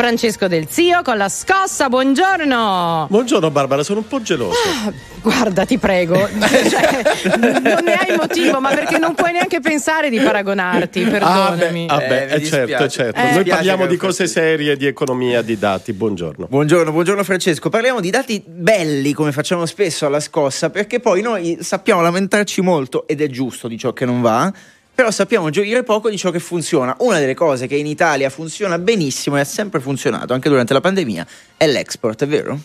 Francesco Del Zio con la scossa. Buongiorno. Buongiorno Barbara, sono un po' geloso. Ah, guarda, ti prego, cioè, non ne hai motivo, ma perché non puoi neanche pensare di paragonarti, perdonami. Ah, beh, ah, beh eh, certo, certo. Eh. Noi parliamo di cose serie, di economia, di dati. Buongiorno. Buongiorno, buongiorno Francesco. Parliamo di dati belli, come facciamo spesso alla scossa, perché poi noi sappiamo lamentarci molto, ed è giusto, di ciò che non va però sappiamo gioire poco di ciò che funziona. Una delle cose che in Italia funziona benissimo e ha sempre funzionato anche durante la pandemia è l'export, è vero?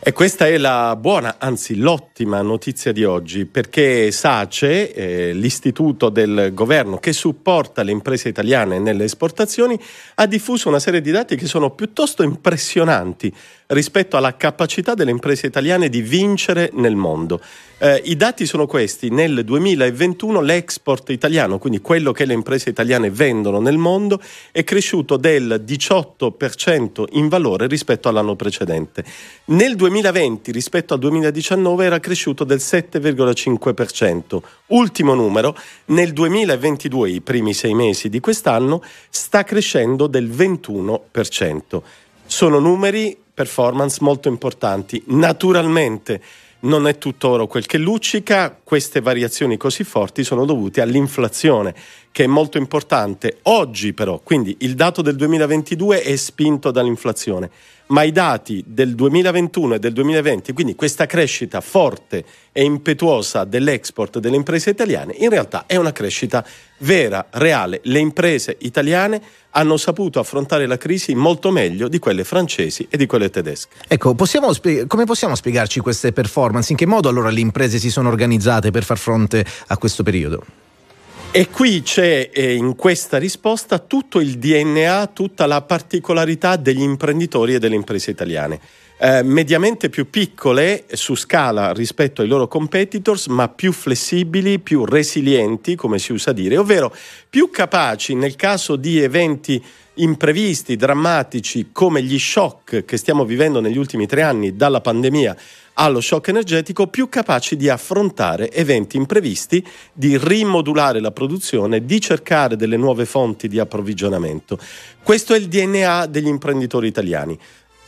E questa è la buona, anzi l'ottima notizia di oggi, perché SACE, eh, l'istituto del governo che supporta le imprese italiane nelle esportazioni, ha diffuso una serie di dati che sono piuttosto impressionanti rispetto alla capacità delle imprese italiane di vincere nel mondo. Eh, I dati sono questi, nel 2021 l'export italiano, quindi quello che le imprese italiane vendono nel mondo, è cresciuto del 18% in valore rispetto all'anno precedente. Nel 2020 rispetto al 2019 era cresciuto del 7,5%. Ultimo numero, nel 2022, i primi sei mesi di quest'anno, sta crescendo del 21%. Sono numeri, performance molto importanti. Naturalmente, non è tutto oro quel che luccica, queste variazioni così forti sono dovute all'inflazione che è molto importante oggi però, quindi il dato del 2022 è spinto dall'inflazione, ma i dati del 2021 e del 2020, quindi questa crescita forte e impetuosa dell'export delle imprese italiane, in realtà è una crescita vera, reale. Le imprese italiane hanno saputo affrontare la crisi molto meglio di quelle francesi e di quelle tedesche. Ecco, possiamo spie- come possiamo spiegarci queste performance? In che modo allora le imprese si sono organizzate per far fronte a questo periodo? E qui c'è eh, in questa risposta tutto il DNA, tutta la particolarità degli imprenditori e delle imprese italiane. Eh, mediamente più piccole su scala rispetto ai loro competitors, ma più flessibili, più resilienti, come si usa dire, ovvero più capaci nel caso di eventi imprevisti, drammatici, come gli shock che stiamo vivendo negli ultimi tre anni dalla pandemia allo shock energetico più capaci di affrontare eventi imprevisti, di rimodulare la produzione, di cercare delle nuove fonti di approvvigionamento. Questo è il DNA degli imprenditori italiani.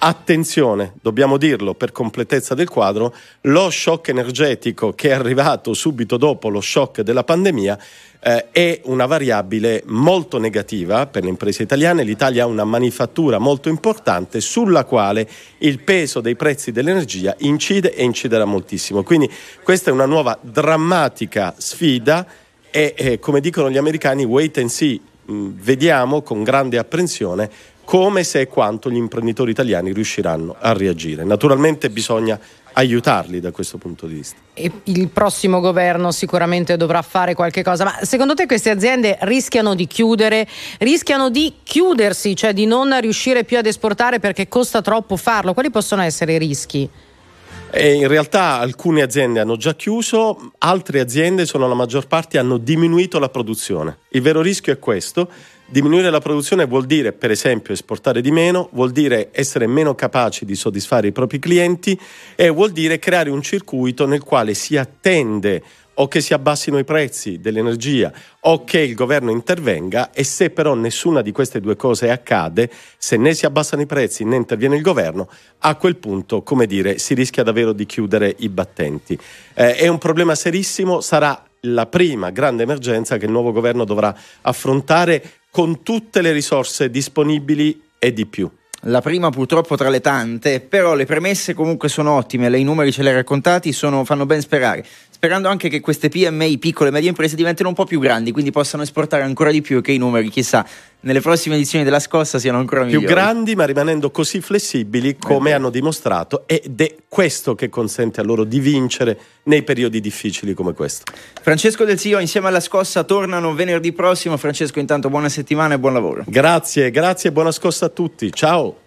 Attenzione, dobbiamo dirlo per completezza del quadro, lo shock energetico che è arrivato subito dopo lo shock della pandemia eh, è una variabile molto negativa per le imprese italiane. L'Italia ha una manifattura molto importante sulla quale il peso dei prezzi dell'energia incide e inciderà moltissimo. Quindi questa è una nuova drammatica sfida e, eh, come dicono gli americani, wait and see. Mm, vediamo con grande apprensione come se e quanto gli imprenditori italiani riusciranno a reagire. Naturalmente bisogna aiutarli da questo punto di vista. E il prossimo governo sicuramente dovrà fare qualche cosa, ma secondo te queste aziende rischiano di chiudere, rischiano di chiudersi, cioè di non riuscire più ad esportare perché costa troppo farlo? Quali possono essere i rischi? E in realtà alcune aziende hanno già chiuso, altre aziende, sono la maggior parte, hanno diminuito la produzione. Il vero rischio è questo Diminuire la produzione vuol dire, per esempio, esportare di meno, vuol dire essere meno capaci di soddisfare i propri clienti e vuol dire creare un circuito nel quale si attende o che si abbassino i prezzi dell'energia o che il governo intervenga e se però nessuna di queste due cose accade, se né si abbassano i prezzi né interviene il governo, a quel punto, come dire, si rischia davvero di chiudere i battenti. Eh, è un problema serissimo, sarà la prima grande emergenza che il nuovo governo dovrà affrontare con tutte le risorse disponibili e di più. La prima purtroppo tra le tante, però le premesse comunque sono ottime, i numeri ce li hai raccontati, sono, fanno ben sperare sperando anche che queste PMI, piccole e medie imprese, diventino un po' più grandi, quindi possano esportare ancora di più e che i numeri, chissà, nelle prossime edizioni della scossa siano ancora più migliori. grandi, ma rimanendo così flessibili come hanno dimostrato, ed è questo che consente a loro di vincere nei periodi difficili come questo. Francesco Del Zio insieme alla scossa tornano venerdì prossimo. Francesco, intanto buona settimana e buon lavoro. Grazie, grazie e buona scossa a tutti. Ciao.